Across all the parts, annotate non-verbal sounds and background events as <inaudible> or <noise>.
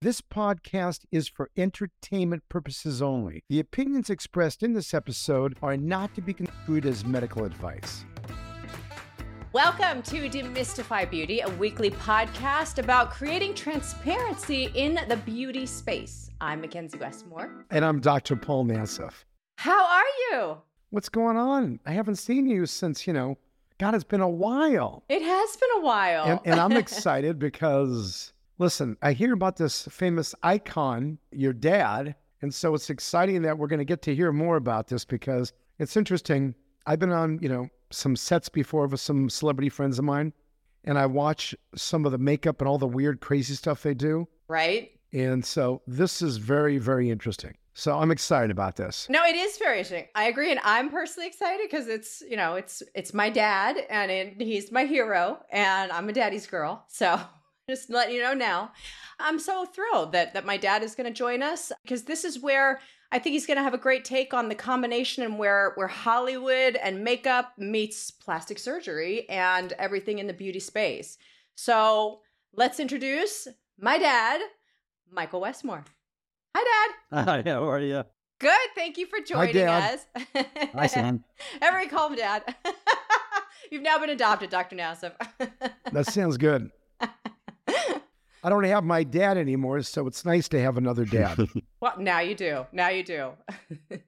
This podcast is for entertainment purposes only. The opinions expressed in this episode are not to be construed as medical advice. Welcome to Demystify Beauty, a weekly podcast about creating transparency in the beauty space. I'm Mackenzie Westmore. And I'm Dr. Paul Nassif. How are you? What's going on? I haven't seen you since, you know, God, it's been a while. It has been a while. And, and I'm <laughs> excited because Listen, I hear about this famous icon, your dad. And so it's exciting that we're going to get to hear more about this because it's interesting. I've been on, you know, some sets before with some celebrity friends of mine, and I watch some of the makeup and all the weird, crazy stuff they do. Right. And so this is very, very interesting. So I'm excited about this. No, it is very interesting. I agree, and I'm personally excited because it's you know it's it's my dad, and it, he's my hero, and I'm a daddy's girl. So just letting you know now. I'm so thrilled that that my dad is going to join us because this is where I think he's going to have a great take on the combination and where where Hollywood and makeup meets plastic surgery and everything in the beauty space. So let's introduce my dad, Michael Westmore. Hi, Dad. <laughs> Hi, how are you? Good. Thank you for joining <laughs> Hi, us. Hi, son. Every call Dad. <laughs> You've now been adopted, Dr. Nassif. that sounds good. <laughs> I don't have my dad anymore, so it's nice to have another dad. <laughs> well, now you do. Now you do. <laughs>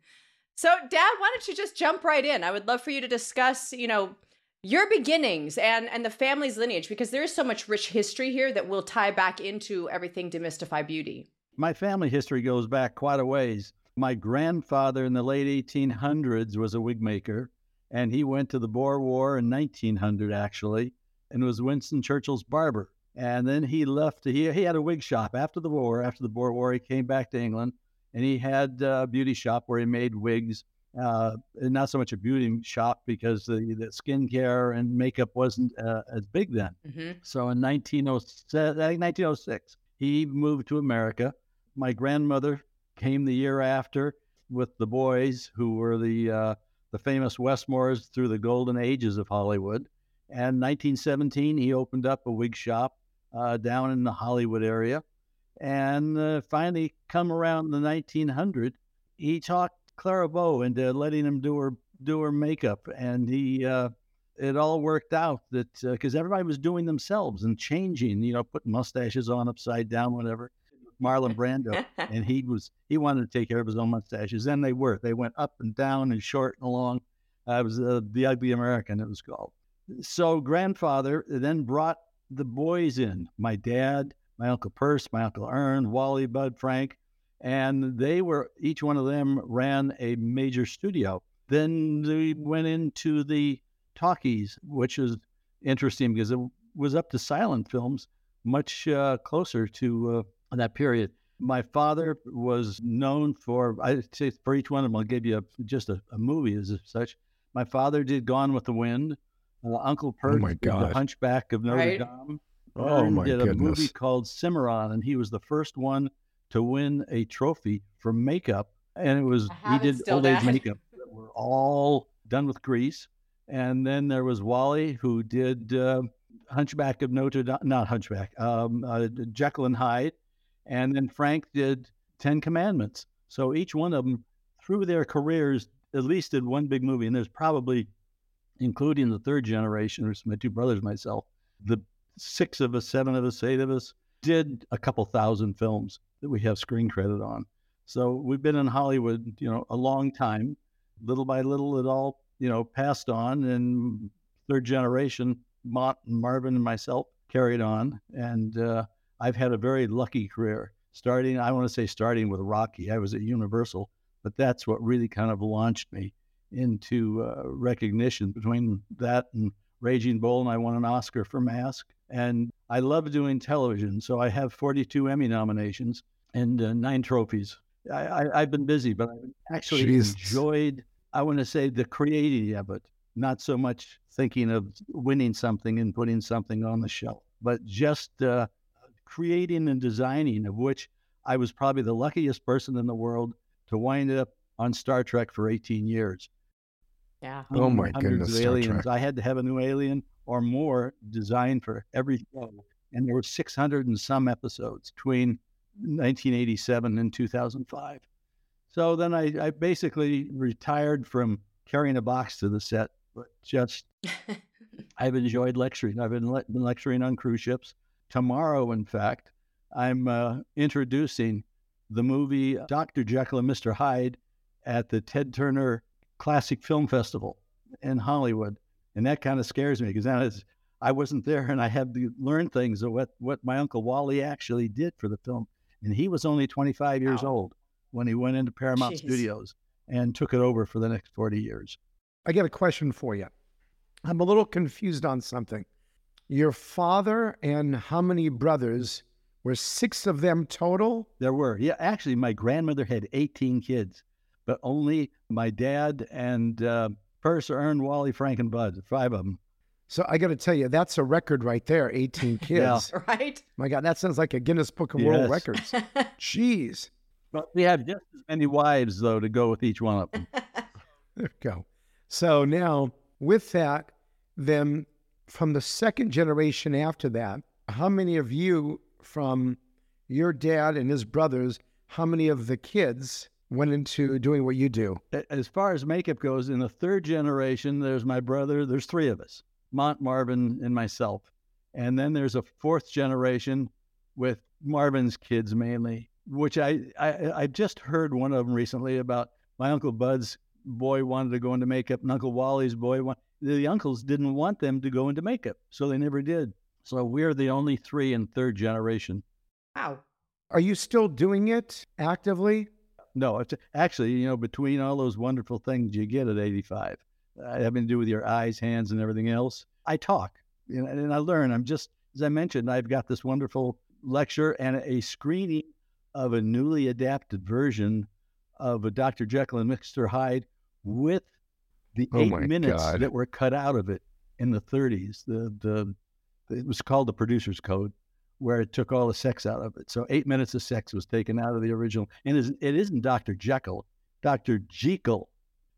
so, Dad, why don't you just jump right in? I would love for you to discuss, you know, your beginnings and and the family's lineage because there is so much rich history here that will tie back into everything demystify beauty. My family history goes back quite a ways. My grandfather in the late 1800s was a wig maker, and he went to the Boer War in 1900 actually, and was Winston Churchill's barber. And then he left. He, he had a wig shop after the war. After the Boer War, he came back to England and he had a beauty shop where he made wigs. Uh, not so much a beauty shop because the, the skincare and makeup wasn't uh, as big then. Mm-hmm. So in 1906, he moved to America. My grandmother came the year after with the boys who were the uh, the famous Westmores through the golden ages of Hollywood. And 1917, he opened up a wig shop uh, down in the Hollywood area. And uh, finally, come around the 1900, he talked Clara Bow into letting him do her do her makeup, and he uh, it all worked out that because uh, everybody was doing themselves and changing, you know, putting mustaches on upside down, whatever. Marlon Brando, <laughs> and he was he wanted to take care of his own mustaches, and they were they went up and down and short and long. Uh, it was uh, the Ugly American, it was called. So grandfather then brought the boys in my dad, my Uncle Perce, my Uncle Ern, Wally, Bud, Frank. And they were, each one of them ran a major studio. Then we went into the talkies, which is interesting because it was up to silent films, much uh, closer to uh, that period. My father was known for, I say for each one of them, I'll give you a, just a, a movie as such. My father did Gone with the Wind. Uh, Uncle Perch, oh my God. the Hunchback of Notre right? Dame. Oh my did goodness. a movie called Cimarron, and he was the first one to win a trophy for makeup. And it was he did old age makeup that were all done with grease. And then there was Wally who did uh, Hunchback of Notre Dame, not Hunchback, um, uh, Jekyll and Hyde. And then Frank did Ten Commandments. So each one of them, through their careers, at least did one big movie. And there's probably including the third generation, which my two brothers, myself, the six of us, seven of us, eight of us, did a couple thousand films that we have screen credit on. So we've been in Hollywood, you know, a long time. Little by little, it all, you know, passed on, and third generation, Mont and Marvin and myself carried on. And uh, I've had a very lucky career. Starting, I want to say, starting with Rocky. I was at Universal, but that's what really kind of launched me into uh, recognition between that and Raging Bull, and I won an Oscar for Mask. And I love doing television, so I have 42 Emmy nominations and uh, nine trophies. I, have been busy, but I've actually Jesus. enjoyed, I want to say, the creating of it, not so much thinking of winning something and putting something on the shelf, but just uh, creating and designing, of which I was probably the luckiest person in the world to wind up on Star Trek for 18 years. Yeah. Oh my goodness. Of aliens. I had to have a new alien or more designed for every show. And there were 600 and some episodes between 1987 and 2005. So then I, I basically retired from carrying a box to the set, but just <laughs> I've enjoyed lecturing. I've been, le- been, lecturing on cruise ships. Tomorrow, in fact, I'm uh, introducing the movie Dr. Jekyll and Mr. Hyde at the Ted Turner Classic Film Festival in Hollywood. And that kind of scares me because then I wasn't there and I had to learn things of what, what my Uncle Wally actually did for the film. And he was only 25 years wow. old when he went into Paramount Jeez. Studios and took it over for the next 40 years. I got a question for you. I'm a little confused on something. Your father and how many brothers were six of them total? There were. Yeah, actually, my grandmother had 18 kids, but only my dad and uh, Purser, Ern, Wally, Frank, and Bud, five of them. So I got to tell you, that's a record right there 18 <laughs> kids. yeah. Right? My God, that sounds like a Guinness Book of yes. World Records. <laughs> Jeez. But we have just as many wives, though, to go with each one of them. <laughs> there we go. So now, with that, then from the second generation after that, how many of you from your dad and his brothers, how many of the kids went into doing what you do? As far as makeup goes, in the third generation, there's my brother, there's three of us Mont, Marvin, and myself. And then there's a fourth generation with Marvin's kids mainly which I, I I just heard one of them recently about my uncle Bud's boy wanted to go into makeup, and Uncle Wally's boy want, the uncles didn't want them to go into makeup, so they never did. So we're the only three in third generation. Wow. Are you still doing it actively? No, it's actually, you know, between all those wonderful things you get at 85, uh, having to do with your eyes, hands, and everything else, I talk and, and I learn. I'm just, as I mentioned, I've got this wonderful lecture and a screening of a newly adapted version of a Dr. Jekyll and Mr. Hyde with the oh eight minutes God. that were cut out of it in the 30s. The the it was called the producer's code, where it took all the sex out of it. So eight minutes of sex was taken out of the original, and it isn't Dr. Jekyll, Dr. Jekyll,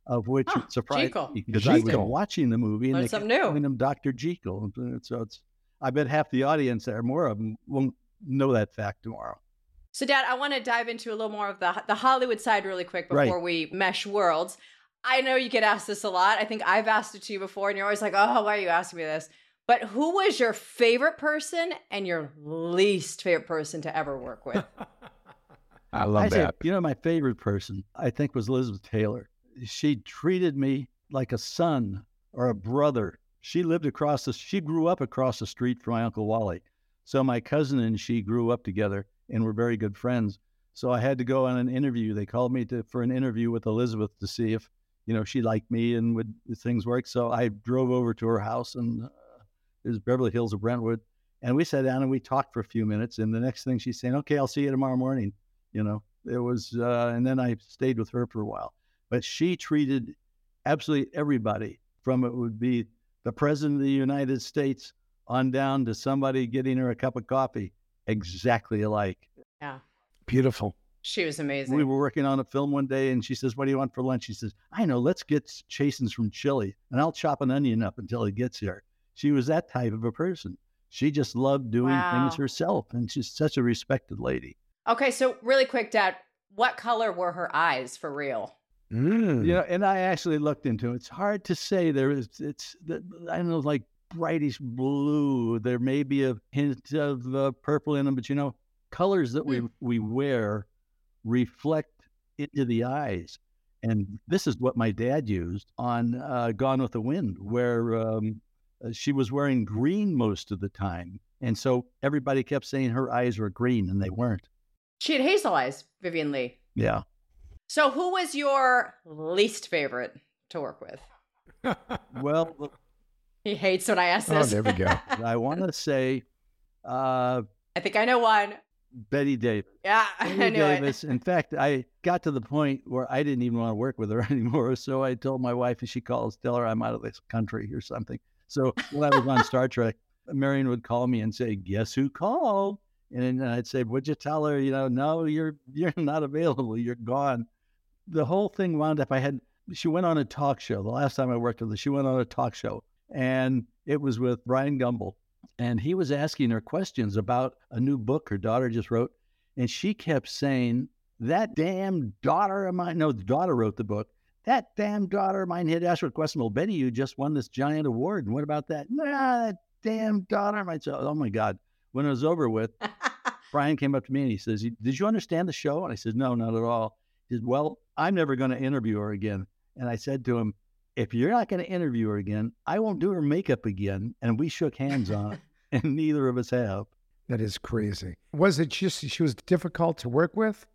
of which it surprised because Jekyll. I was watching the movie and Learned they kept calling him Dr. Jekyll. So it's I bet half the audience or more of them won't know that fact tomorrow. So, Dad, I want to dive into a little more of the the Hollywood side really quick before right. we mesh worlds. I know you get asked this a lot. I think I've asked it to you before, and you're always like, "Oh, why are you asking me this?" But who was your favorite person and your least favorite person to ever work with? <laughs> I love I that. you know, my favorite person I think was Elizabeth Taylor. She treated me like a son or a brother. She lived across the. She grew up across the street from my uncle Wally, so my cousin and she grew up together and we're very good friends. So I had to go on an interview. They called me to for an interview with Elizabeth to see if you know she liked me and would things work. So I drove over to her house and it was Beverly Hills of Brentwood, and we sat down and we talked for a few minutes. And the next thing she's saying, "Okay, I'll see you tomorrow morning." You know, it was, uh, and then I stayed with her for a while. But she treated absolutely everybody from it would be the president of the United States on down to somebody getting her a cup of coffee exactly alike. Yeah. Beautiful. She was amazing. We were working on a film one day and she says, What do you want for lunch? She says, I know, let's get Chasen's from chili and I'll chop an onion up until he gets here. She was that type of a person. She just loved doing wow. things herself and she's such a respected lady. Okay, so really quick, Dad, what color were her eyes for real? Mm. You know, and I actually looked into it. It's hard to say. There is, it's, I don't know, like brightish blue. There may be a hint of uh, purple in them, but you know, colors that we hmm. we wear reflect into the eyes. And this is what my dad used on uh, Gone with the Wind, where um, uh, she was wearing green most of the time. And so everybody kept saying her eyes were green, and they weren't. She had hazel eyes, Vivien Leigh. Yeah. So who was your least favorite to work with? well, <laughs> he hates when I ask oh, this. Oh, there we go. <laughs> I want to say, uh, I think I know one. Bette Davis. Yeah, <laughs> Bette I knew Davis. It. In fact, I got to the point where I didn't even want to work with her anymore. So I told my wife, and she calls, tell her I'm out of this country or something. So when I was on Star Trek, Marion would call me and say, "Guess who called?" And I'd say, "Would you tell her? You know, no, you're you're <laughs> not available. You're gone." The whole thing wound up. I had she went on a talk show. The last time I worked with her, she went on a talk show, and it was with Bryant Gumbel. And he was asking her questions about a new book her daughter just wrote. And she kept saying, That damn daughter of mine, no, the daughter wrote the book. That damn daughter of mine had asked her a question. Well, Bette, you just won this giant award. And what about that? Nah, that damn daughter of mine. So, oh my God. When it was over with, <laughs> Brian came up to me and he says, Did you understand the show? And I said, No, not at all. He said, Well, I'm never going to interview her again. And I said to him, If you're not going to interview her again, I won't do her makeup again. And we shook hands on it, <laughs> and neither of us have. That is crazy. Was it just she was difficult to work with?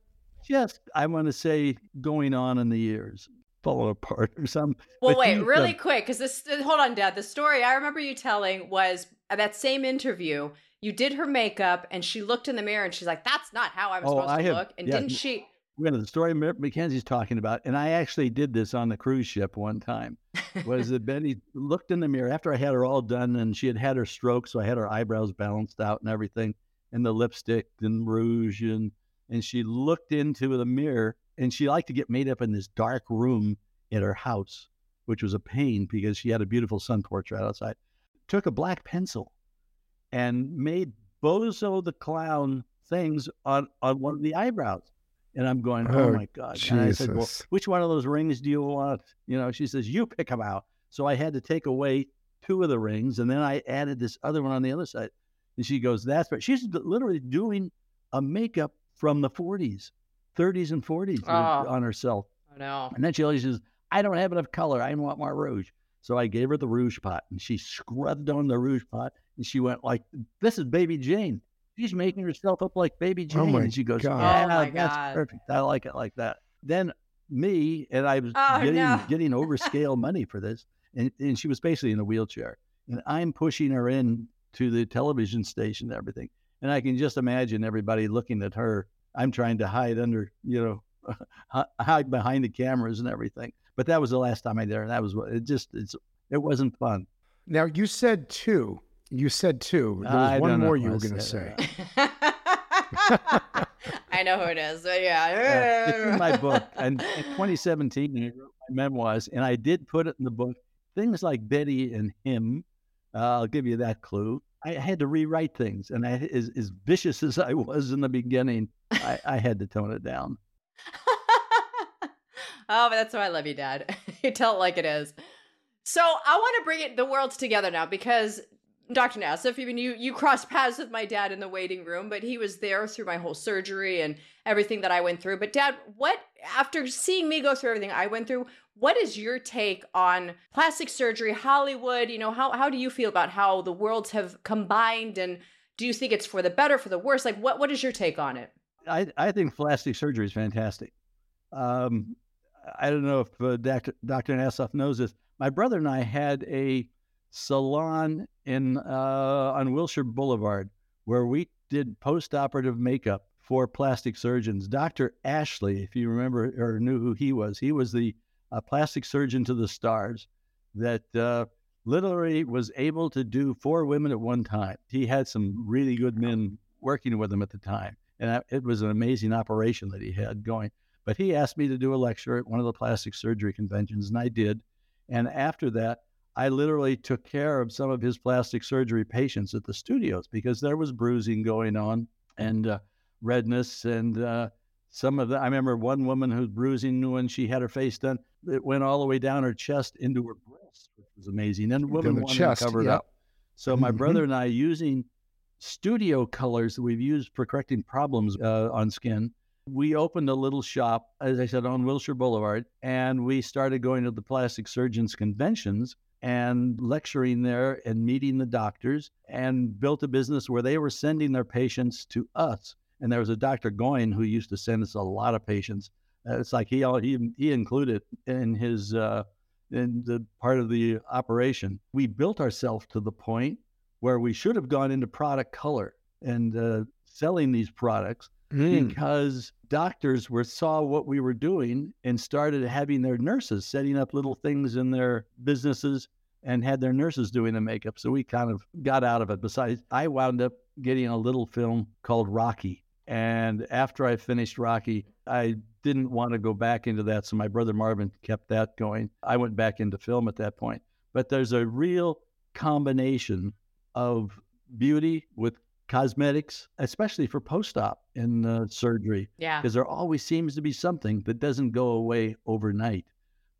Just, I want to say, going on in the years, falling apart or something. Well, but wait, really uh, quick, because this, hold on, Dad. The story I remember you telling was that same interview. You did her makeup, and she looked in the mirror, and she's like, "That's not how I'm oh, supposed I to have, look." And yeah, didn't she? We're the story Mackenzie's talking about, and I actually did this on the cruise ship one time. was that Bette looked in the mirror after I had her all done, and she had had her stroke, so I had her eyebrows balanced out and everything, and the lipstick and rouge, and and she looked into the mirror, and she liked to get made up in this dark room at her house, which was a pain because she had a beautiful sun portrait outside. Took a black pencil and made Bozo the clown things on on one of the eyebrows and I'm going, oh, oh my God. Jesus. And I said, well, which one of those rings do you want? You know, she says, you pick them out. So I had to take away two of the rings and then I added this other one on the other side. And she goes, that's right. she's literally doing a makeup from the 40s, 30s and 40s oh. on herself. Oh, no. And then she always says, I don't have enough color. I want more rouge. So I gave her the rouge pot and she scrubbed on the rouge pot and she went like, this is baby Jane she's making herself up like baby oh Jane. Oh and she goes, God. Yeah, oh that's God. perfect. I like it like that. Then me, and I was oh, getting no. getting <laughs> overscale money for this. And, and she was basically in a wheelchair. And I'm pushing her in to the television station and everything. And I can just imagine everybody looking at her. I'm trying to hide under, you know, <laughs> hide behind the cameras and everything. But that was the last time I did it. That was it. Just it's it wasn't fun. Now you said two. You said two. There was I one more you were going to say. <laughs> <laughs> I know who it is. But yeah. Uh, it's in my book. And in 2017, I wrote my memoirs, and I did put it in the book. Things like Bette and him, uh, I'll give you that clue. I had to rewrite things. And I, as, as vicious as I was in the beginning, I, I had to tone it down. <laughs> oh, but that's why I love you, Dad. <laughs> you tell it like it is. So I want to bring it the worlds together now because Dr. Nassif, even you you crossed paths with my dad in the waiting room, but he was there through my whole surgery and everything that I went through. But dad, what after seeing me go through everything I went through, what is your take on plastic surgery, Hollywood? You know, how how do you feel about how the worlds have combined and do you think it's for the better, for the worse? Like what what is your take on it? I, I think plastic surgery is fantastic. Um, I don't know if uh, Dr. Dr. Nassif knows this. My brother and I had a salon in uh, on Wilshire Boulevard where we did post-operative makeup for plastic surgeons. Dr. Ashley, if you remember or knew who he was, he was the uh, plastic surgeon to the stars that uh, literally was able to do four women at one time. He had some really good men working with him at the time, and it was an amazing operation that he had going. But he asked me to do a lecture at one of the plastic surgery conventions, and I did. And after that, I literally took care of some of his plastic surgery patients at the studios because there was bruising going on and uh, redness and uh, some of the. I remember one woman who's bruising when she had her face done. It went all the way down her chest into her breast, which was amazing. And the woman the wanted chest, covered up. So my mm-hmm. brother and I using studio colors that we've used for correcting problems uh, on skin. We opened a little shop, as I said, on Wilshire Boulevard, and we started going to the plastic surgeons conventions and lecturing there and meeting the doctors and built a business where they were sending their patients to us. And there was a Dr. Goyne who used to send us a lot of patients. Uh, it's like he he he included in his uh, in the part of the operation. We built ourselves to the point where we should have gone into product color and uh, selling these products mm. because doctors were saw what we were doing and started having their nurses setting up little things in their businesses and had their nurses doing the makeup. So we kind of got out of it. Besides, I wound up getting a little film called Rocky. And after I finished Rocky, I didn't want to go back into that. So my brother Marvin kept that going. I went back into film at that point. But there's a real combination of beauty with cosmetics, especially for post op in uh, surgery. Yeah. Because there always seems to be something that doesn't go away overnight,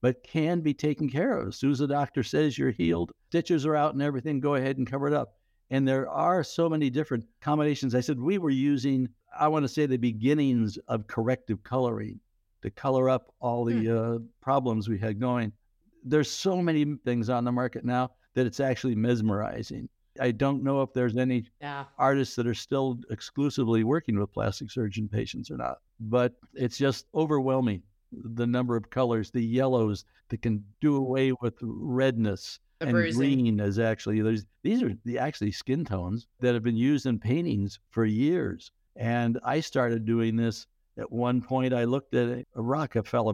but can be taken care of. As soon as the doctor says you're healed, stitches are out and everything, go ahead and cover it up. And there are so many different combinations. I said we were using, I want to say, the beginnings of corrective coloring to color up all the hmm. uh, problems we had going. There's so many things on the market now that it's actually mesmerizing. I don't know if there's any yeah. artists that are still exclusively working with plastic surgeon patients or not, but it's just overwhelming the number of colors, the yellows that can do away with redness. The and bruising. green is actually there's these are the actually skin tones that have been used in paintings for years. And I started doing this at one point. I looked at a Rockefeller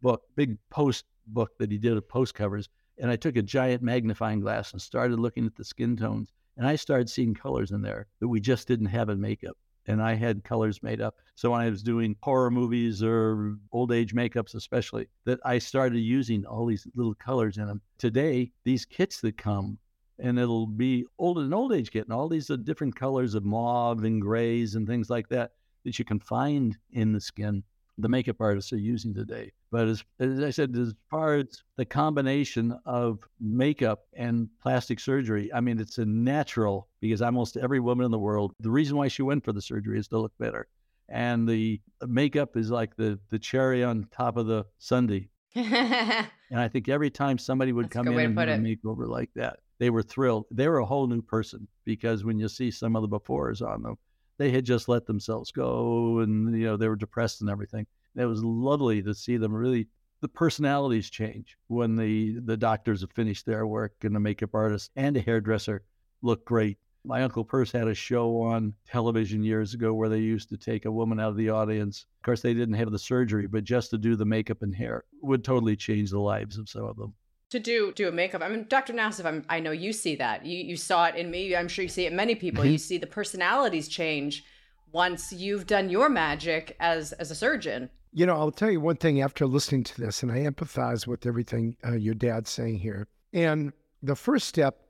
book, big post book that he did of post covers, and I took a giant magnifying glass and started looking at the skin tones. And I started seeing colors in there that we just didn't have in makeup. And I had colors made up. So when I was doing horror movies or old age makeups, especially, that I started using all these little colors in them. Today, these kits that come, and it'll be old and old age kit, and all these different colors of mauve and grays and things like that that you can find in the skin the makeup artists are using today. But as, as I said, as far as the combination of makeup and plastic surgery, I mean, it's a natural because almost every woman in the world, the reason why she went for the surgery is to look better. And the makeup is like the, the cherry on top of the sundae. <laughs> and I think every time somebody would That's come in and do a makeover like that, they were thrilled. They were a whole new person because when you see some of the befores on them, they had just let themselves go and you know they were depressed and everything. It was lovely to see them really the personalities change when the the doctors have finished their work and the makeup artist and a hairdresser look great. My uncle Perce had a show on television years ago where they used to take a woman out of the audience. Of course, they didn't have the surgery, but just to do the makeup and hair would totally change the lives of some of them to do do a makeup. I mean, Dr. Nassif, I'm, i know you see that. You you saw it in me. I'm sure you see it in many people. Mm-hmm. You see the personalities change once you've done your magic as as a surgeon. You know, I'll tell you one thing after listening to this, and I empathize with everything uh, your dad's saying here. And the first step,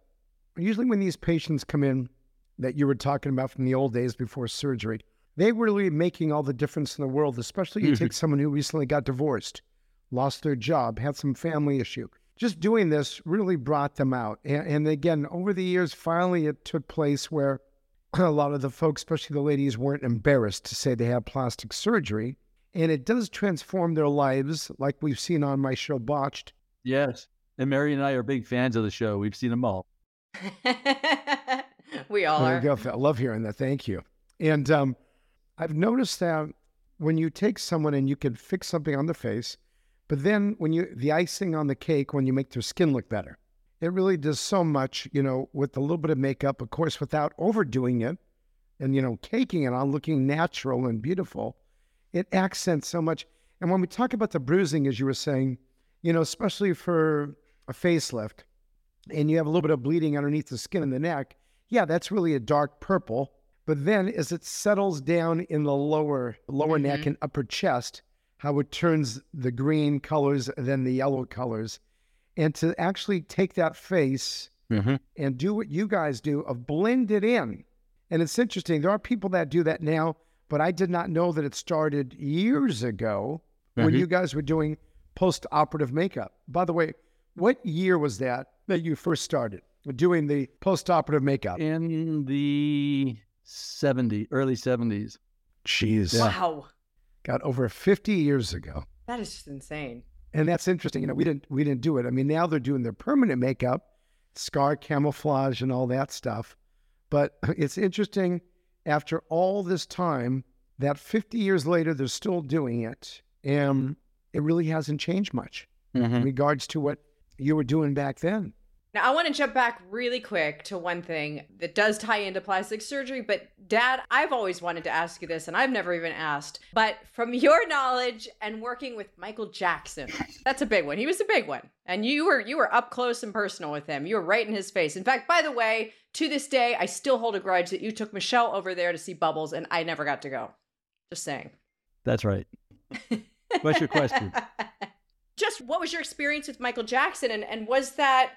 usually when these patients come in that you were talking about from the old days before surgery, they were really making all the difference in the world, especially you take someone who recently got divorced, lost their job, had some family issue just doing this really brought them out. And, and, again, over the years, finally it took place where <clears throat> a lot of the folks, especially the ladies, weren't embarrassed to say they had plastic surgery. And it does transform their lives, like we've seen on my show, Botched. Yes. And Mary and I are big fans of the show. We've seen them all. <laughs> we all are. I love hearing that. Thank you. And um, I've noticed that when you take someone and you can fix something on the face, but then when you the icing on the cake when you make their skin look better. It really does so much, you know, with a little bit of makeup, of course, without overdoing it and you know, caking it on looking natural and beautiful. It accents so much. And when we talk about the bruising, as you were saying, you know, especially for a facelift, and you have a little bit of bleeding underneath the skin in the neck, yeah, that's really a dark purple. But then as it settles down in the lower lower mm-hmm. neck and upper chest, how it turns the green colors and then the yellow colors. And to actually take that face mm-hmm. and do what you guys do of blend it in. And it's interesting. There are people that do that now, but I did not know that it started years ago mm-hmm. when you guys were doing post operative makeup. By the way, what year was that that you first started doing the post operative makeup? In the 70s, early 70s. Jeez. Yeah. Wow got over 50 years ago. That is just insane. And that's interesting. You know, we didn't we didn't do it. I mean, now they're doing their permanent makeup, scar camouflage and all that stuff. But <laughs> it's interesting after all this time that 50 years later they're still doing it and it really hasn't changed much mm-hmm. in regards to what you were doing back then. Now, I want to jump back really quick to one thing that does tie into plastic surgery. But, Dad, I've always wanted to ask you this, and I've never even asked. But from <laughs> your knowledge and working with Michael Jackson, that's a big one. He was a big one, and you were you were up close and personal with him. You were right in his face. In fact, by the way, to this day, I still hold a grudge that you took Michelle over there to see Bubbles, and I never got to go. Just saying. That's right. <laughs> What's your question? Just what was your experience with Michael Jackson, and and was that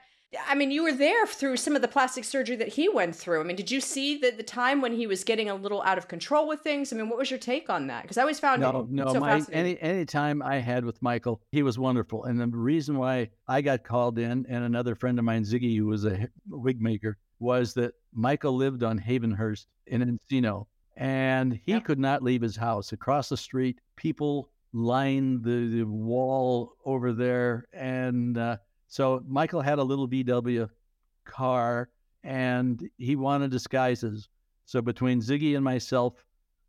I mean, you were there through some of the plastic surgery that he went through. I mean, did you see the, the time when he was getting a little out of control with things? I mean, what was your take on that? Because I always found no, no. So my, any any time I had with Michael, he was wonderful. And the reason why I got called in, and another friend of mine, Ziggy, who was a wig maker, was that Michael lived on Havenhurst in Encino, and he yep. could not leave his house. Across the street, people lined the, the wall over there, and uh, so Michael had a little VW car and he wanted disguises. So between Ziggy and myself,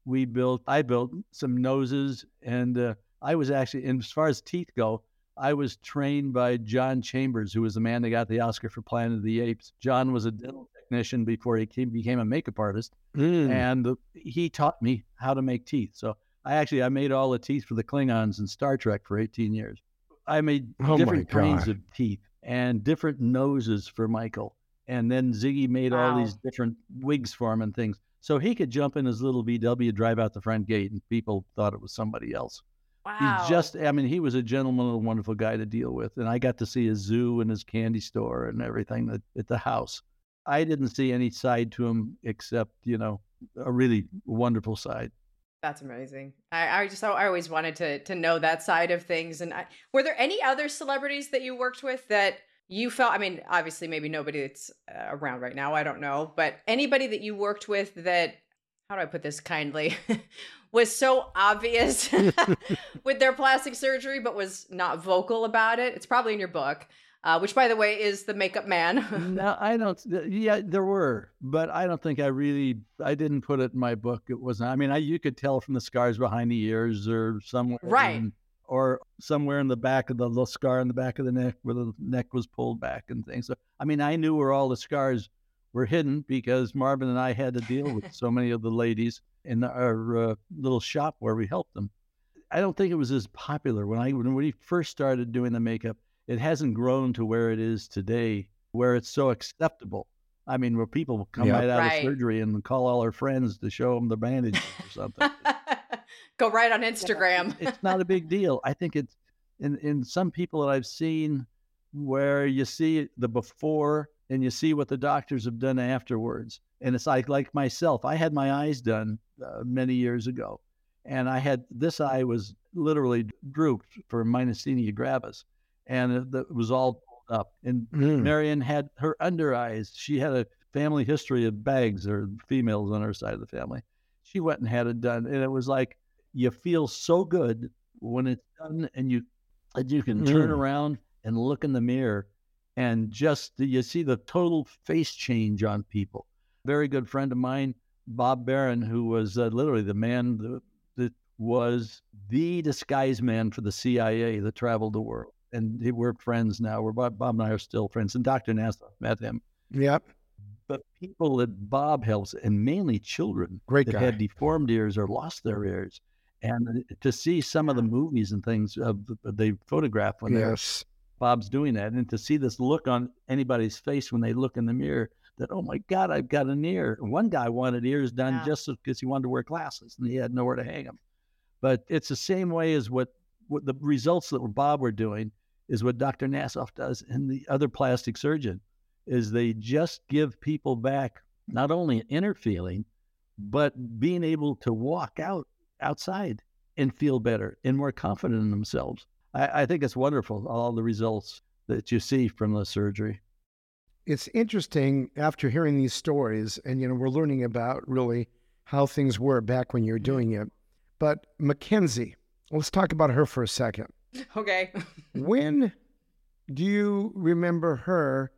we built, I built some noses. And uh, I was actually, and as far as teeth go, I was trained by John Chambers, who was the man that got the Oscar for Planet of the Apes. John was a dental technician before he came, became a makeup artist. Mm. And uh, he taught me how to make teeth. So I actually, I made all the teeth for the Klingons in Star Trek for 18 years. I made oh different kinds of teeth and different noses for Michael. And then Ziggy made wow. all these different wigs for him and things. So he could jump in his little VW, drive out the front gate, and people thought it was somebody else. Wow. He's just, I mean, he was a gentleman and a wonderful guy to deal with. And I got to see his zoo and his candy store and everything at, at the house. I didn't see any side to him except, you know, a really wonderful side. That's amazing. I, I just I always wanted to to know that side of things. And I, were there any other celebrities that you worked with that you felt? I mean, obviously, maybe nobody that's uh, around right now. I don't know, but anybody that you worked with that how do I put this kindly <laughs> was so obvious <laughs> <laughs> with their plastic surgery, but was not vocal about it. It's probably in your book uh, which, by the way, is the makeup man. <laughs> no, I don't. Yeah, there were, but I don't think I really. I didn't put it in my book. It wasn't. I mean, I you could tell from the scars behind the ears or somewhere, right? In, or somewhere in the back of the little scar in the back of the neck where the neck was pulled back and things. So, I mean, I knew where all the scars were hidden because Marvin and I had to deal with so many of the ladies in our uh, little shop where we helped them. I don't think it was as popular when I when we first started doing the makeup it hasn't grown to where it is today, where it's so acceptable. I mean, where people come yep. right out right. of surgery and call all their friends to show them the bandages or something. <laughs> Go right on Instagram. it's not a big deal. I think it's in in some people that I've seen where you see the before and you see what the doctors have done afterwards. And it's like like myself. I had my eyes done uh, many years ago, and I had this eye was literally drooped for myasthenia gravis and it, it was all pulled up. And mm. Marion had her under eyes. She had a family history of bags or females on her side of the family. She went and had it done, and it was like you feel so good when it's done, and you and you can turn mm. around and look in the mirror, and just you see the total face change on people. Very good friend of mine, Bob Barron, who was uh, literally the man that, that was the disguise man for the CIA that traveled the world and we're friends now. We're Bob, Bob and I are still friends, and Dr. Nassif met him. Yep. But people that Bob helps, and mainly children Great that guy. had deformed ears or lost their ears, and to see some of the movies and things of they photograph when yes. Bob's doing that, and to see this look on anybody's face when they look in the mirror that oh my God, I've got an ear. One guy wanted ears done yeah. just because he wanted to wear glasses and he had nowhere to hang them. But it's the same way as what what the results that Bob were doing is what Dr. Nassif does and the other plastic surgeon is they just give people back not only an inner feeling, but being able to walk out outside and feel better and more confident in themselves. I, I think it's wonderful, all the results that you see from the surgery. It's interesting after hearing these stories, and you know, we're learning about really how things were back when you're doing it. But Mackenzie, let's talk about her for a second. <laughs> Okay. when do you remember her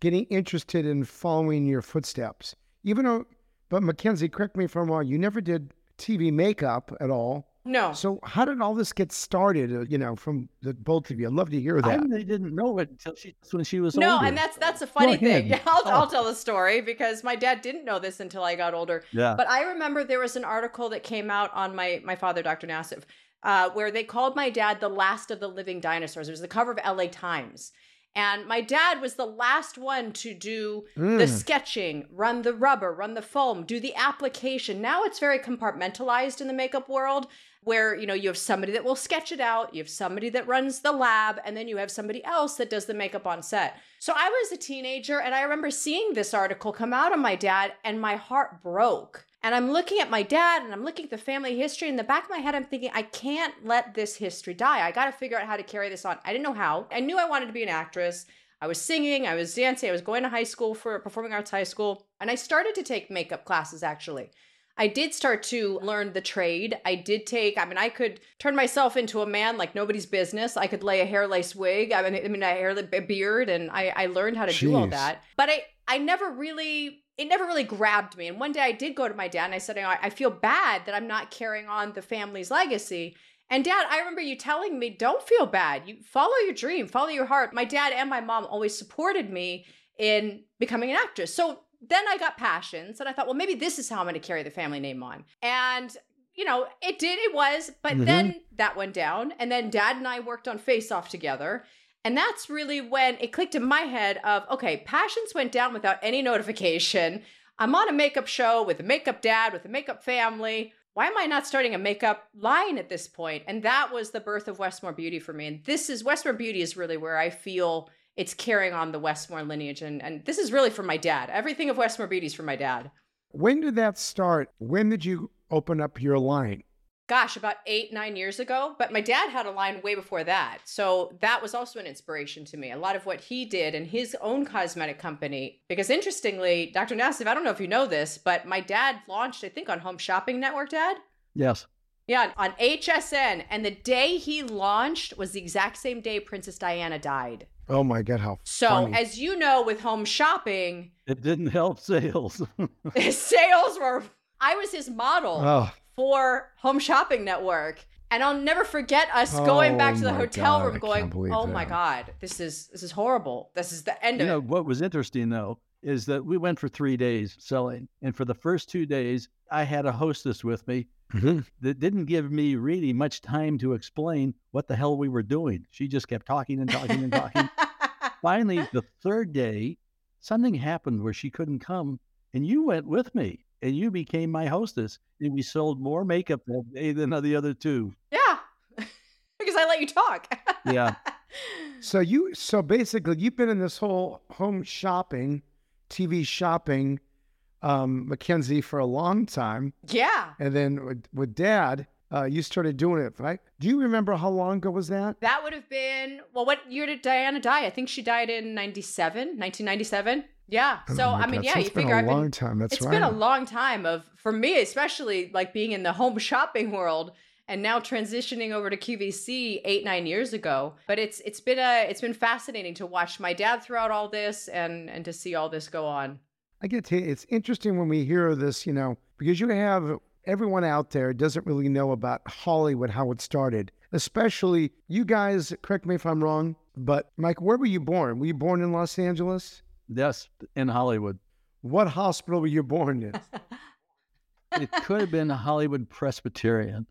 getting interested in following your footsteps? Even though, but Mackenzie, correct me if I'm wrong, you never did TV makeup at all. No. So how did all this get started? Uh, you know, from the both of you. I'd love to hear that. I they didn't know it until she when she was no, older. and that's that's a funny thing. Yeah, <laughs> I'll oh. I'll tell the story because my dad didn't know this until I got older. Yeah. But I remember there was an article that came out on my my father, Dr. Nassif, uh, where they called my dad the last of the living dinosaurs. It was the cover of LA Times. And my dad was the last one to do mm. the sketching, run the rubber, run the foam, do the application. Now it's very compartmentalized in the makeup world where you know you have somebody that will sketch it out you have somebody that runs the lab and then you have somebody else that does the makeup on set so i was a teenager and i remember seeing this article come out on my dad and my heart broke and i'm looking at my dad and i'm looking at the family history in the back of my head i'm thinking i can't let this history die i got to figure out how to carry this on i didn't know how i knew i wanted to be an actress I was singing, I was dancing, I was going to high school for performing arts high school, and I started to take makeup classes actually. I did start to learn the trade. I did take, I mean, I could turn myself into a man like nobody's business. I could lay a hair lace wig, I mean, I mean, a hair, a beard, and I, I learned how to Jeez. do all that. But I, I never really, it never really grabbed me. And one day I did go to my dad and I said, I, I feel bad that I'm not carrying on the family's legacy. And dad, I remember you telling me, don't feel bad. You follow your dream, follow your heart. My dad and my mom always supported me in becoming an actress. So then I got passions and I thought, well, maybe this is how I'm going to carry the family name on. And you know, it did, it was, but mm-hmm. then that went down. And then dad and I worked on Face Off together. And that's really when it clicked in my head of, okay, passions went down without any notification. I'm on a makeup show with a makeup dad, with a makeup family. Why am I not starting a makeup line at this point? And that was the birth of Westmore Beauty for me. And this is Westmore Beauty is really where I feel it's carrying on the Westmore lineage. And, and this is really from my dad. Everything of Westmore Beauty is from my dad. When did that start? When did you open up your line? Gosh, about eight, nine years ago. But my dad had a line way before that. So that was also an inspiration to me. A lot of what he did in his own cosmetic company. Because interestingly, Dr. Nassif, I don't know if you know this, but my dad launched, I think, on Home Shopping Network, Dad? Yes. Yeah, on HSN. And the day he launched was the exact same day Princess Diana died. Oh my God, how so funny. as you know, with home shopping, it didn't help sales. <laughs> <laughs> sales were. I was his model oh. For Home Shopping Network, and I'll never forget us oh going back to the hotel God, room, going, "Oh that. my God, this is this is horrible. This is the end you of know, it." What was interesting though is that we went for three days selling, and for the first two days, I had a hostess with me mm-hmm. that didn't give me really much time to explain what the hell we were doing. She just kept talking and talking and talking. <laughs> Finally, the third day, something happened where she couldn't come, and you went with me, and you became my hostess, and we sold more makeup that day than the other two. Yeah, <laughs> because I let you talk. yeah. <laughs> So you, so basically, you've been in this whole home shopping, TV shopping um, Mackenzie for a long time. Yeah. And then with, with dad, uh, you started doing it, right? Do you remember how long ago was that? That would have been, well, what year did Diana die? I think she died in 97, 1997. Yeah. So, I, mean, yeah, you figure It's been a long time. That's it's right. It's been a long time of, for me, especially like being in the home <laughs> shopping world and now transitioning over to QVC eight nine years ago. But it's it's been a it's been fascinating to watch my dad throughout all this and and to see all this go on. I get to it's interesting when we hear this, you know, because you have everyone out there doesn't really know about Hollywood, how it started. Especially you guys, correct me if I'm wrong, but Mike, where were you born? Were you born in Los Angeles? Yes, in Hollywood. What hospital were you born in? <laughs> it could have been Hollywood Presbyterian.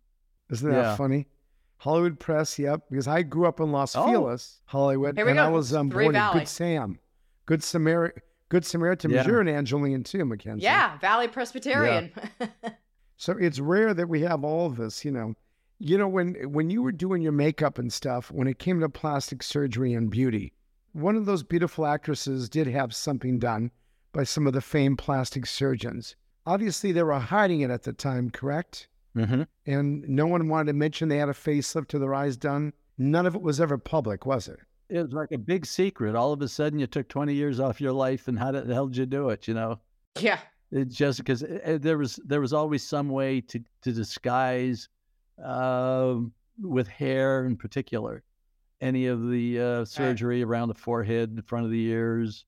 Isn't that yeah. funny? Hollywood Press, yep. Because I grew up in Los oh. Feliz, Hollywood, and go. I was um, born Valley. in Good Sam, Good Samaritan. Good Samaritan. Yeah. You're an Angeline too, Mackenzie. Yeah, Valley Presbyterian. Yeah. <laughs> so it's rare that we have all of this, you know. You know, when when you were doing your makeup and stuff, when it came to plastic surgery and beauty, one of those beautiful actresses did have something done by some of the famed plastic surgeons. Obviously, they were hiding it at the time, correct? Mm-hmm. And no one wanted to mention they had a facelift to their eyes done. None of it was ever public, was it? it was like a big secret. All of a sudden, you took 20 years off your life, and how the hell did you do it? You know? Yeah. It's just because eh, eh, there was there was always some way to to disguise uh, with hair in particular any of the uh, surgery right. around the forehead, in front of the ears.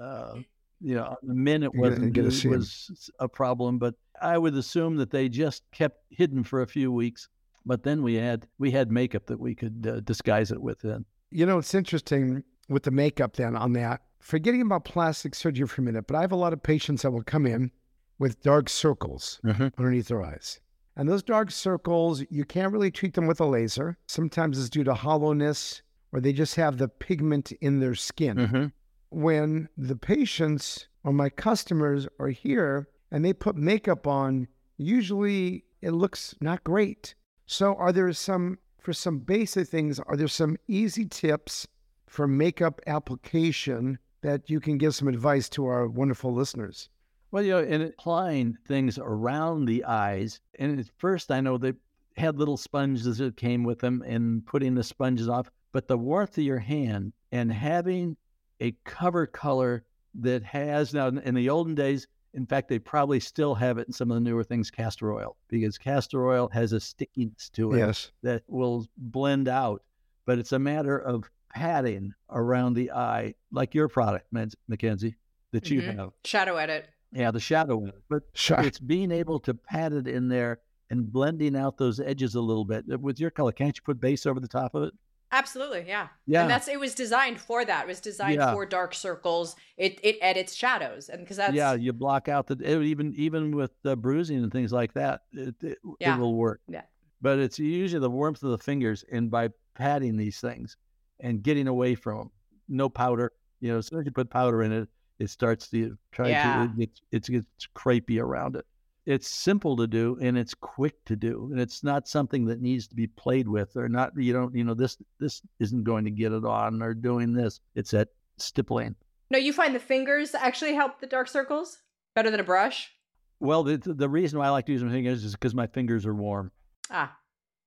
Uh, you know, the minute wasn't was a problem, but I would assume that they just kept hidden for a few weeks. But then we had we had makeup that we could uh, disguise it with. Then you know, it's interesting with the makeup then on that. Forgetting about plastic surgery for a minute, but I have a lot of patients that will come in with dark circles mm-hmm. underneath their eyes. And those dark circles, you can't really treat them with a laser. Sometimes it's due to hollowness or they just have the pigment in their skin. Mm-hmm. When the patients or my customers are here and they put makeup on, usually it looks not great. So, are there some, for some basic things, are there some easy tips for makeup application that you can give some advice to our wonderful listeners? Well, you know, in applying things around the eyes, and at first I know they had little sponges that came with them and putting the sponges off, but the warmth of your hand and having a cover color that has now in the olden days, in fact, they probably still have it in some of the newer things, castor oil, because castor oil has a stickiness to it Yes. that will blend out. But it's a matter of padding around the eye, like your product, Mc- Mackenzie, that you Mhm. have. Shadow edit. Yeah, the shadow in it. Uh, but Sure. it's being able to pat it in there and blending out those edges a little bit. Uh, with your color, can't you put base over the top of it? Absolutely, yeah. Yeah. And that's it was designed for that. It was designed Yeah. for dark circles. It it edits shadows. And because that's yeah, you block out the it, even even with the bruising and things like that, it, it, Yeah. it will work. Yeah. But it's usually the warmth of the fingers and by patting these things and getting away from them. No powder. You know, as soon as you put powder in it, it starts to try Yeah. to it gets, it gets crepey around it. It's simple to do and it's quick to do, and it's not something that needs to be played with or not. You don't, you know, this this isn't going to get it on or doing this. It's that stippling. No, you find the fingers actually help the dark circles better than a brush? Well, the the reason why I like to use my fingers is because my fingers are warm. Ah.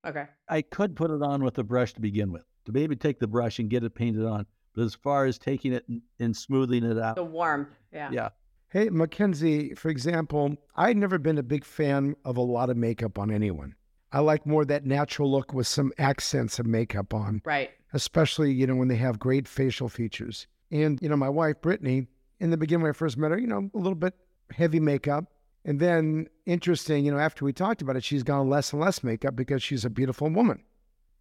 Okay. I could put it on with a brush to begin with, to maybe take the brush and get it painted on. But as far as taking it and, and smoothing it out, The warm. Yeah. yeah, Hey, McKenzie, for example, I've never been a big fan of a lot of makeup on anyone. I like more that natural look with some accents of makeup on, Right. especially, you know, when they have great facial features. And, you know, my wife, Brittany, in the beginning when I first met her, you know, a little bit heavy makeup. And then, interesting, you know, after we talked about it, she's gone less and less makeup because she's a beautiful woman.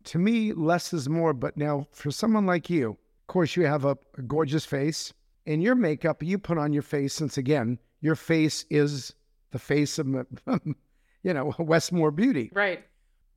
To me, less is more. But now, for someone like you, of course, you have a, a gorgeous face. And your makeup you put on your face, since again, your face is the face of, <laughs> you know, <laughs> Westmore Beauty. Right.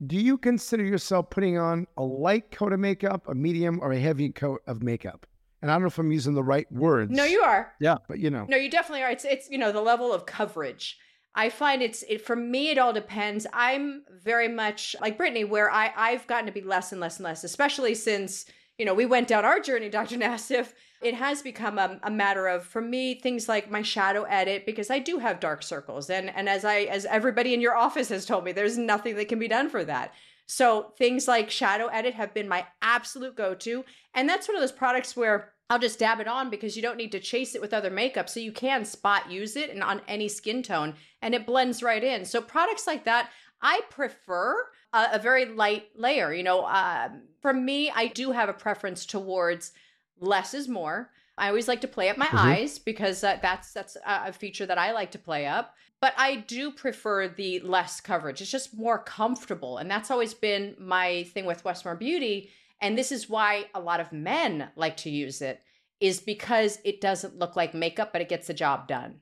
Do you consider yourself putting on a light coat of makeup, a medium, or a heavy coat of makeup? And I don't know if I'm using the right words. No, you are. Yeah, but you know, No, you definitely are. It's it's you know the level of coverage. I find it's it for me. It all depends. I'm very much like Brittany, where I I've gotten to be less and less and less, especially since you know we went down our journey, <laughs> Dr. Nassif. It has become a, a matter of for me things like my shadow edit because I do have dark circles, and and as I as everybody in your office has told me, there's nothing that can be done for that. So things like shadow edit have been my absolute go-to, and that's one of those products where I'll just dab it on because you don't need to chase it with other makeup. So you can spot use it and on any skin tone and it blends right in. So products like that, I prefer a, a very light layer. You know, um, for me, I do have a preference towards less is more. I always like to play up my Mhm. eyes because uh, that's that's a a feature that I like to play up. But I do prefer the less coverage. It's just more comfortable, and that's always been my thing with Westmore Beauty. And this is why a lot of men like to use it, is because it doesn't look like makeup, but it gets the job done.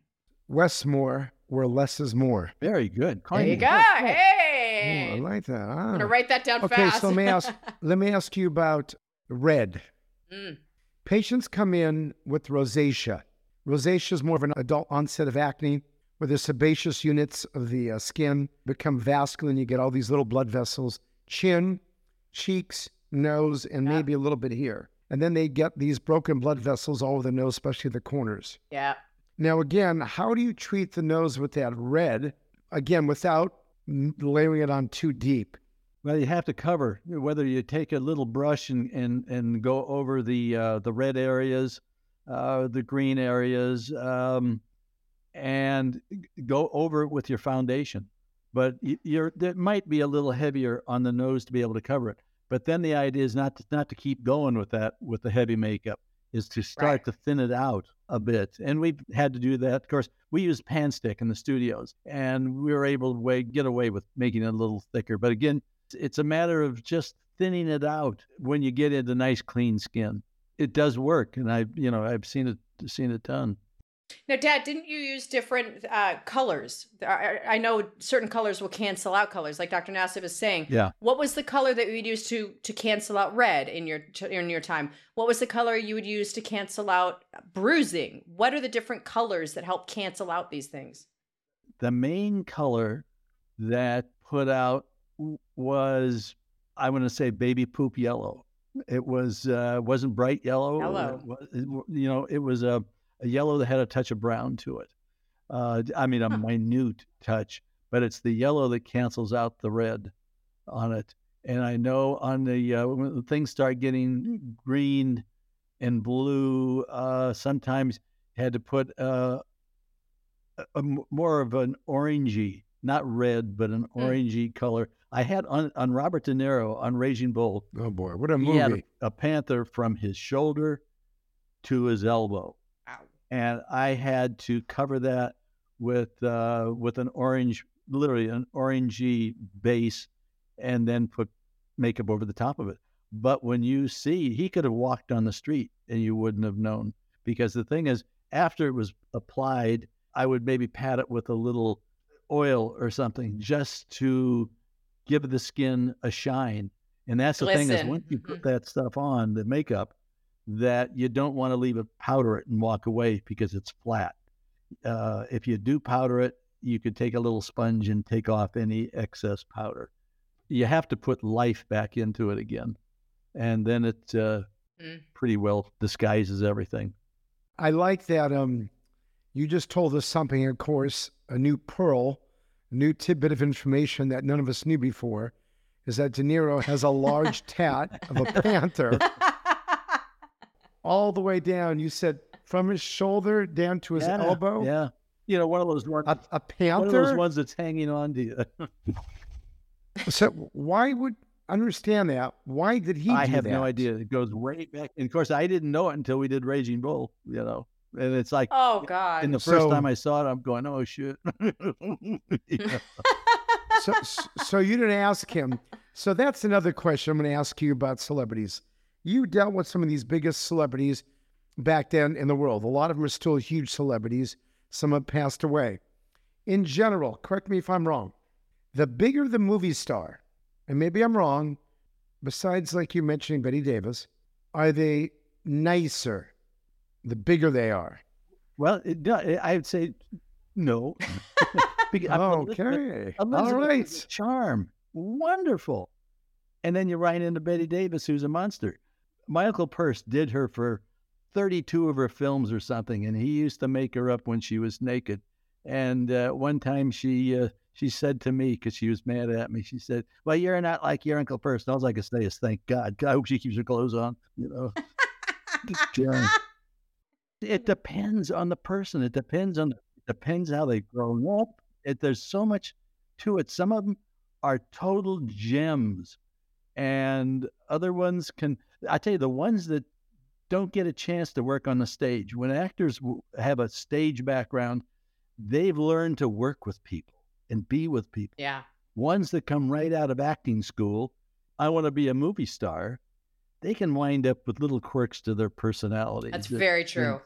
Westmore, where less is more. very good. There you Quite- go. Oh, I like that. I'm Ah. gonna write that down Okay, fast. so let me ask <laughs> let me ask you about red. Mm. Patients come in with rosacea. Rosacea is more of an adult onset of acne, where the sebaceous units of the uh, skin become vascular, and you get all these little blood vessels, chin, cheeks, nose, and Yeah. maybe a little bit here. And then they get these broken blood vessels all over the nose, especially the corners. yeah. Now, again, how do you treat the nose with that red? Again, without layering it on too deep. Well, you have to cover whether you take a little brush and and, and go over the uh, the red areas, uh, the green areas, um, and go over it with your foundation. But you're it might be a little heavier on the nose to be able to cover it. But then the idea is not to, not to keep going with that with the heavy makeup, is to start Right. to thin it out a bit. And we've had to do that. Of course, we use pan stick in the studios, and we were able to way, get away with making it a little thicker. But again, it's- it's a matter of just thinning it out when you get into nice clean skin. It does work, and I, you know, I've seen it seen it done. Now, Dad, didn't you use different uh, colors? I, I, know certain colors will cancel out colors, like Dr. Nassif is saying. Yeah. What was the color that you would use to to cancel out red in your in your time? What was the color you would use to cancel out bruising? What are the different colors that help cancel out these things? The main color that put out was I want to say baby poop yellow. It was uh, wasn't bright yellow. Yellow. Was, you know, it was a a yellow that had a touch of brown to it. Uh, I mean, a minute touch, but it's the yellow that cancels out the red on it. And I know on the uh, when things start getting green and blue, uh, sometimes had to put uh, a, a, more of an orangey, not red, but an mm. orangey color. I had on, on Robert De Niro on Raging Bull. Oh boy, what a movie! He had a, a panther from his shoulder to his elbow and I had to cover that with uh, with an orange, literally an orangey base, and then put makeup over the top of it. But when you see, he could have walked on the street and you wouldn't have known because the thing is, after it was applied, I would maybe pat it with a little oil or something just to give the skin a shine. And that's the thing is, once you put mm-hmm. that stuff on, the makeup, that you don't want to leave it powder it and walk away because it's flat. Uh, if you do powder it, you could take a little sponge and take off any excess powder. You have to put life back into it again, and then it uh, mm. pretty well disguises everything. I like that. Um, you just told us something. Of course, a new pearl, a new tidbit of information that none of us knew before, is that De Niro has a large <laughs> tat of a panther <laughs> all the way down. You said from his shoulder down to his yeah, elbow. Yeah, you know, one of those ones. A, a panther. One of those ones that's hanging on to you. <laughs> so why would understand that? Why did he? I have that? no idea. It goes way back. And of course, I didn't know it until we did Raging Bull. You know, and it's like, oh god. And the first so, time I saw it, I'm going, oh shit. <laughs> so, so you didn't ask him. So that's another question I'm going to ask you about celebrities you dealt with some of these biggest celebrities back then in the world. A lot of them are still huge celebrities. Some have passed away. In general, correct me if I'm wrong, the bigger the movie star, and maybe I'm wrong, besides like you mentioning Bette Davis, are they nicer the bigger they are? Well, it, I would say no. <laughs> okay. All right. Charm. Wonderful. And then you run into Bette Davis, who's a monster my uncle Perc did her for 32 of her films or something, and he used to make her up when she was naked. And uh, one time she uh, she said to me because she was mad at me, she said, "Well, you're not like your uncle Perc." And all I could say is, "Thank God." I hope she keeps her clothes on. You know. it depends on the person. It depends on it depends how they've grown up. It, there's so much to it. Some of them are total gems, and other ones can I tell you, the ones that don't get a chance to work on the stage, when actors have a stage background, they've learned to work with people and be with people. Yeah. Ones that come right out of acting school, I want to be a movie star, they can wind up with little quirks to their personality. That's very true. And,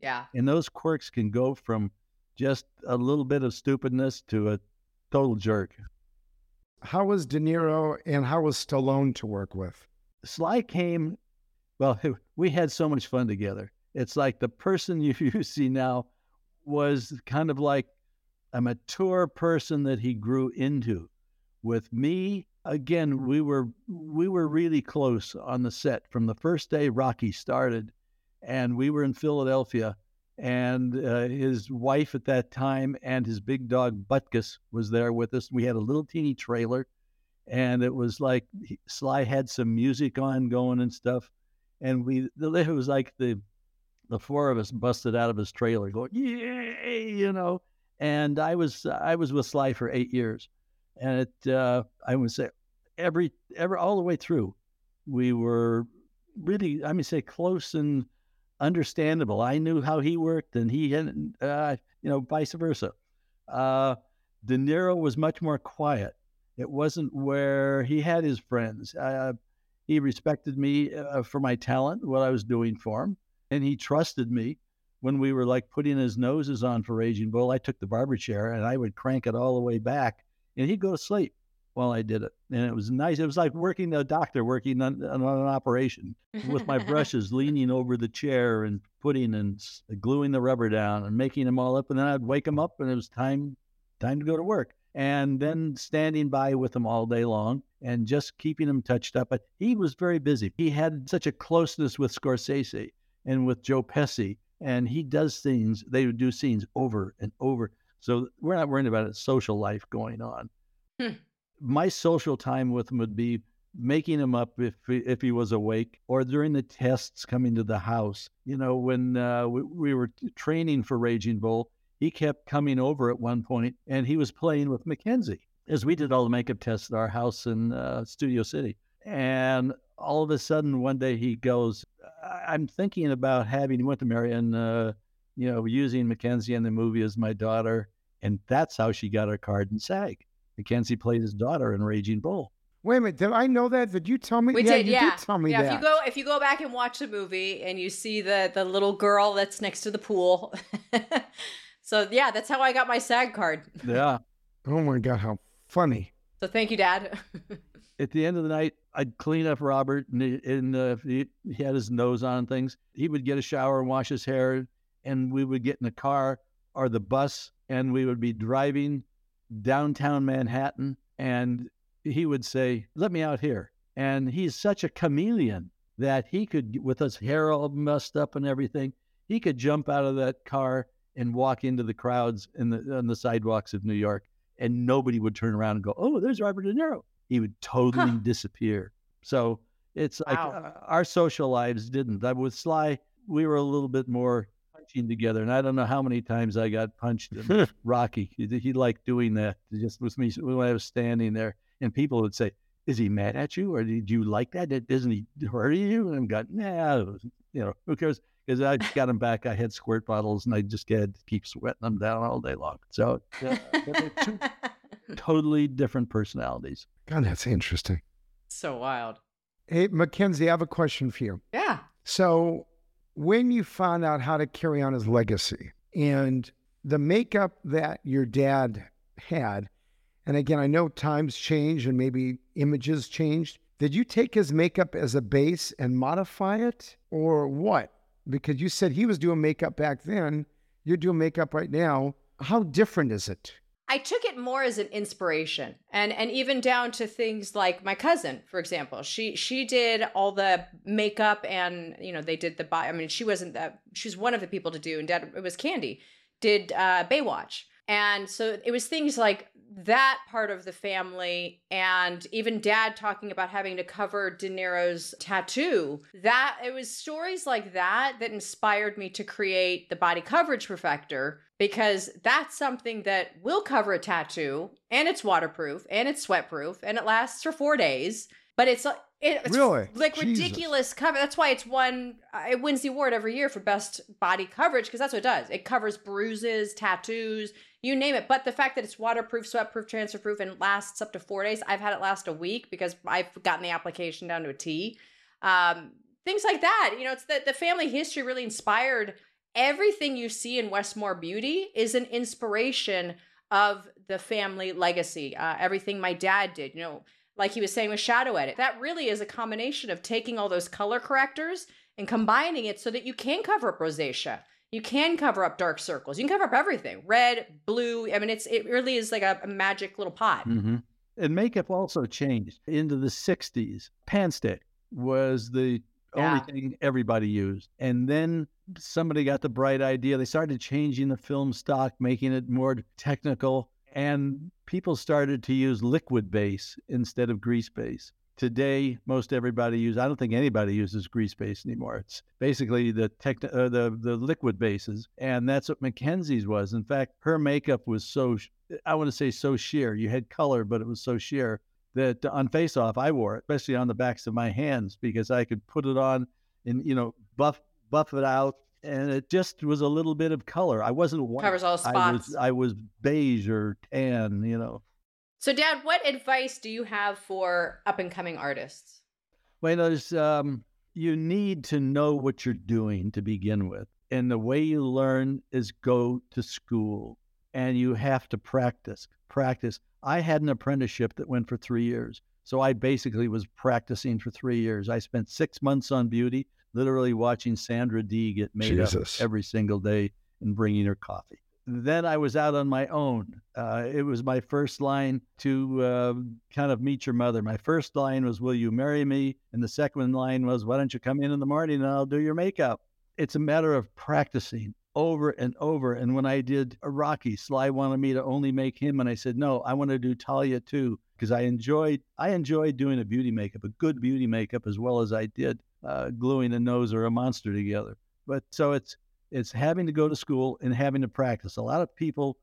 yeah. And those quirks can go from just a little bit of stupidness to a total jerk. How was De Niro and how was Stallone to work with? Sly came, well, <laughs> we had so much fun together. It's like the person <laughs> you, you see now was kind of like a mature person that he grew into. With me, again, we were we were really close on the set from the first day Rocky started, and we were in Philadelphia, and uh, his wife at that time and his big dog Butkus was there with us. We had a little teeny trailer and it was like Sly had some music on going and stuff, and we it was like the the four of us busted out of his trailer going yay, you know, and I was I was with Sly for eight years, and it uh, I would say every every all the way through, we were really I mean say close and understandable. I knew how he worked, and he had uh, you know vice versa. Uh, De Niro was much more quiet it wasn't where he had his friends. Uh, he respected me uh, for my talent, what I was doing for him, and he trusted me. when we were like putting his noses on for Raging Bull, I took the barber chair and I would crank it all the way back and he'd go to sleep while I did it. And it was nice. It was like working a doctor working on, on an operation with my <laughs> brushes leaning over the chair and putting and gluing the rubber down and making them all up. And then I'd wake him up and it was time, time to go to work. And then standing by with him all day long and just keeping him touched up. But he was very busy. He had such a closeness with Scorsese and with Joe Pesci. And he does things, they would do scenes over and over. So we're not worried about a social life going on. Hmm my social time with him would be making him up if if he was awake or during the tests coming to the house you know when uh, we, we, were training for raging bull he kept coming over at one point and he was playing with mackenzie as we did all the makeup tests at our house in uh, studio city and all of a sudden one day he goes i'm thinking about having he went to marion uh, you know using mackenzie in the movie as my daughter and that's how she got her card in sag McKenzie played his daughter in Raging Bull. Wait a minute, did I know that? Did you tell me? We yeah, did, you yeah. Did tell me yeah, that. if you go if you go back and watch the movie and you see the the little girl that's next to the pool. <laughs> so yeah, that's how I got my SAG card. <laughs> Yeah. oh my god, how funny. So thank you, Dad. <laughs> At the end of the night, I'd clean up Robert, and, and uh, he, he had his nose on things. He would get a shower and wash his hair, and we would get in the car or the bus, and we would be driving downtown Manhattan, and he would say, "Let me out here." And he's such a chameleon that he could, with his hair all messed up and everything, he could jump out of that car and walk into the crowds in the on the sidewalks of New York, and nobody would turn around and go, "Oh, there's Robert De Niro." He would totally huh. disappear. So it's like uh, our social lives didn't. I With Sly, we were a little bit more punching together, and I don't know how many times I got punched. In <laughs> Rocky, he, he liked doing that just with me when I was standing there, and people would say, "Is he mad at you, or did you like that? that? Isn't he hurting you?" And I'm going, "Nah, you know, who cares?" Because I got them back. I had squirt bottles, and I just had to keep sweating them down all day long. So, uh, two <laughs> totally different personalities. God, that's interesting. So wild. Hey, McKenzie, I have a question for you. Yeah. So when you found out how to carry on his legacy and the makeup that your dad had, and again, I know times change and maybe images changed. Did you take his makeup as a base and modify it or what? Because you said he was doing makeup back then, you're doing makeup right now. How different is it? I took it more as an inspiration and and even down to things like my cousin, for example. She she did all the makeup and you know, they did the I mean, she wasn't that she's one of the people to do and dad it was Candy did uh Baywatch. And so it was things like that part of the family and even dad talking about having to cover De Niro's tattoo. That it was stories like that that inspired me to create the body coverage perfector because that's something that will cover a tattoo and it's waterproof and it's sweatproof and it lasts for 4 days. But it's it's really like Jesus. ridiculous cover. That's why it's won. Uh, it wins the award every year for best body coverage because that's what it does. It covers bruises, tattoos, you name it. But the fact that it's waterproof, sweatproof, transfer-proof, and lasts up to four days. I've had it last a week because I've gotten the application down to a T. Um, things like that. You know, it's the the family history really inspired everything you see in Westmore Beauty is an inspiration of the family legacy. Uh, everything my dad did. You know like he was saying with shadow edit. That really is a combination of taking all those color correctors and combining it so that you can cover up rosacea. You can cover up dark circles. You can cover up everything. Red, blue. I mean, it's it really is like a, a magic little pot. Mm-hmm. And makeup also changed into the 60s. Pan stick was the yeah. only thing everybody used. And then somebody got the bright idea. They started changing the film stock, making it more technical and people started to use liquid base instead of grease base. Today, most everybody uses. I don't think anybody uses grease base anymore. It's basically the tech, uh, the the liquid bases, and that's what McKenzie's was. In fact, her makeup was so I want to say so sheer. You had color, but it was so sheer that on face off, I wore it, especially on the backs of my hands, because I could put it on and you know buff buff it out and it just was a little bit of color. I wasn't white. Covers all spots. I was, I was beige or tan, you know. So, Dad, what advice do you have for up and coming artists? Well, there's um, you need to know what you're doing to begin with. And the way you learn is go to school and you have to practice, practice. I had an apprenticeship that went for three years. So I basically was practicing for three years. I spent six months on beauty, literally watching Sandra Dee get made Jesus. up every single day and bringing her coffee. Then I was out on my own. Uh, it was my first line to uh, kind of meet your mother. My first line was, Will you marry me? And the second line was, Why don't you come in in the morning and I'll do your makeup? It's a matter of practicing over and over. And when I did Rocky, Sly wanted me to only make him, and I said, No, I want to do Talia too because I enjoyed I enjoyed doing a beauty makeup, a good beauty makeup, as well as I did uh, gluing a nose or a monster together. But so it's it's having to go to school and having to practice. A lot of people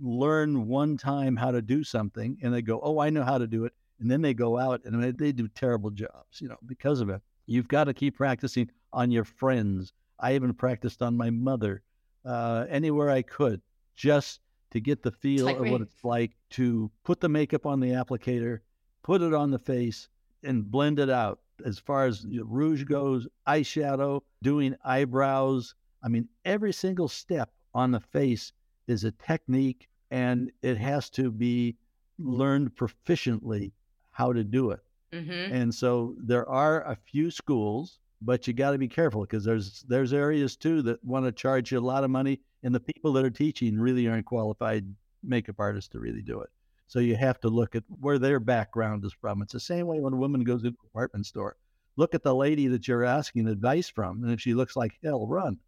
learn one time how to do something and they go, "Oh, I know how to do it," and then they go out and they do terrible jobs, you know, because of it. You've got to keep practicing on your friends. I even practiced on my mother uh, anywhere I could, just to get the feel like of what it's like to put the makeup on the applicator, put it on the face, and blend it out. As far as rouge goes, eyeshadow, doing eyebrows. I mean, every single step on the face is a technique and it has to be learned proficiently how to do it. Mm-hmm. And so there are a few schools, but you got to be careful because there's there's areas too that want to charge you a lot of money and the people that are teaching really aren't qualified makeup artists to really do it. So you have to look at where their background is from. It's the same way when a woman goes into a department store. Look at the lady that you're asking advice from, and if she looks like hell, run,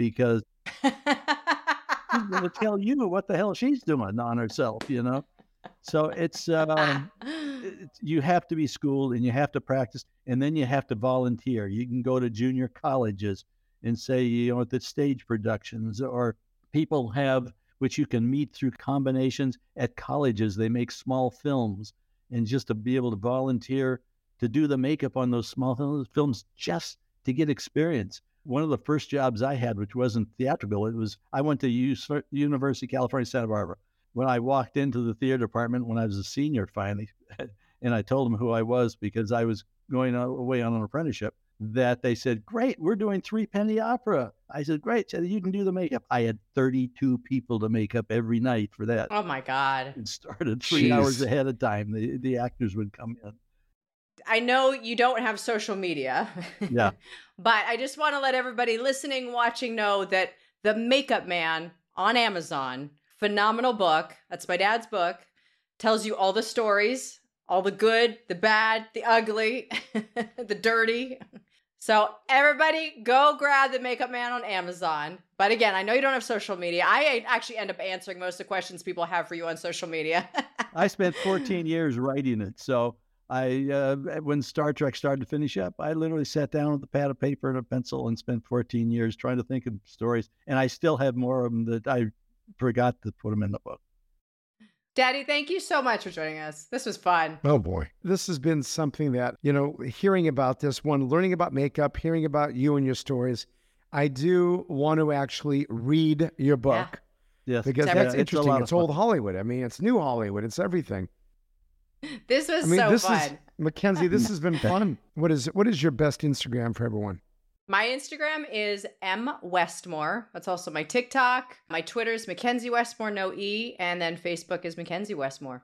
because she's going <laughs> to tell you what the hell she's doing on herself. You know, so it's, um, <laughs> it's you have to be schooled and you have to practice, and then you have to volunteer. You can go to junior colleges and say, you know, at the stage productions or people have, which you can meet through combinations at colleges. They make small films and just to be able to volunteer to do the makeup on those small films just to get experience. One of the first jobs I had, which wasn't theatrical, it was I went to U- University of California, Santa Barbara. When I walked into the theater department when I was a senior finally, <laughs> and I told them who I was because I was going away on an apprenticeship, that they said, Great, we're doing three penny opera. I said, Great, so you can do the makeup. I had 32 people to make up every night for that. Oh my God. It started three Jeez. hours ahead of time. The, the actors would come in. I know you don't have social media. <laughs> Yeah. but I just want to let everybody listening, watching know that The Makeup Man on Amazon, phenomenal book. That's my dad's book. Tells you all the stories, all the good, the bad, the ugly, <laughs> the dirty. So everybody go grab the makeup man on Amazon. But again, I know you don't have social media. I actually end up answering most of the questions people have for you on social media. <laughs> I spent 14 years writing it. So I, uh, when Star Trek started to finish up, I literally sat down with a pad of paper and a pencil and spent 14 years trying to think of stories. And I still have more of them that I forgot to put them in the book. Daddy, thank you so much for joining us. This was fun. Oh boy. This has been something that, you know, hearing about this one, learning about makeup, hearing about you and your stories, I do want to actually read your book. Yeah. Yes. Because that's yeah, interesting. It's, it's old Hollywood. I mean, it's new Hollywood. It's everything. <laughs> This was I mean, so this fun. Is, McKenzie, this has been fun. <laughs> What is what is your best Instagram for everyone? My Instagram is M Westmore. That's also my TikTok. My Twitter is McKenzie Westmore, no E. And then Facebook is McKenzie Westmore.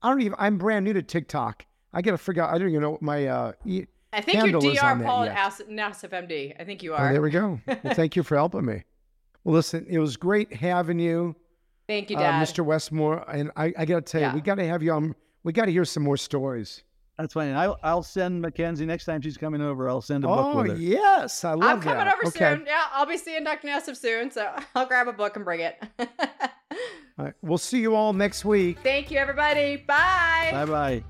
I don't even, I'm brand new to TikTok. I got to figure out, I don't even know what my, uh, e- I think you're Dr. Paul Nassif MD. I think you oh, are. Oh, there we go. <laughs> Well, thank you for helping me. Well, listen, it was great having you. Thank you, Dad. Uh, Mr. Westmore. And I, I got to tell you, yeah. we got to have you on. We got to hear some more stories. That's fine. I'll, I'll send McKenzie next time she's coming over. I'll send a oh, book with her. yes. I love I'm coming over okay. soon. Yeah, I'll be seeing Dr. Nassif soon. So <laughs> I'll grab a book and bring it. <laughs> all right. We'll see you all next week. Thank you, everybody. Bye. Bye bye.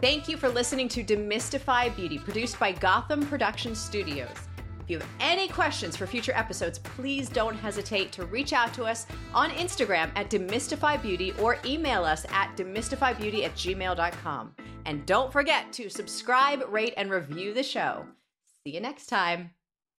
Thank you for listening to Demystify Beauty, produced by Gotham Production Studios. If you have any questions for future episodes, please don't hesitate to reach out to us on Instagram at demystifybeauty or email us at demystifybeauty at gmail.com. And don't forget to subscribe, rate, and review the show. See you next time.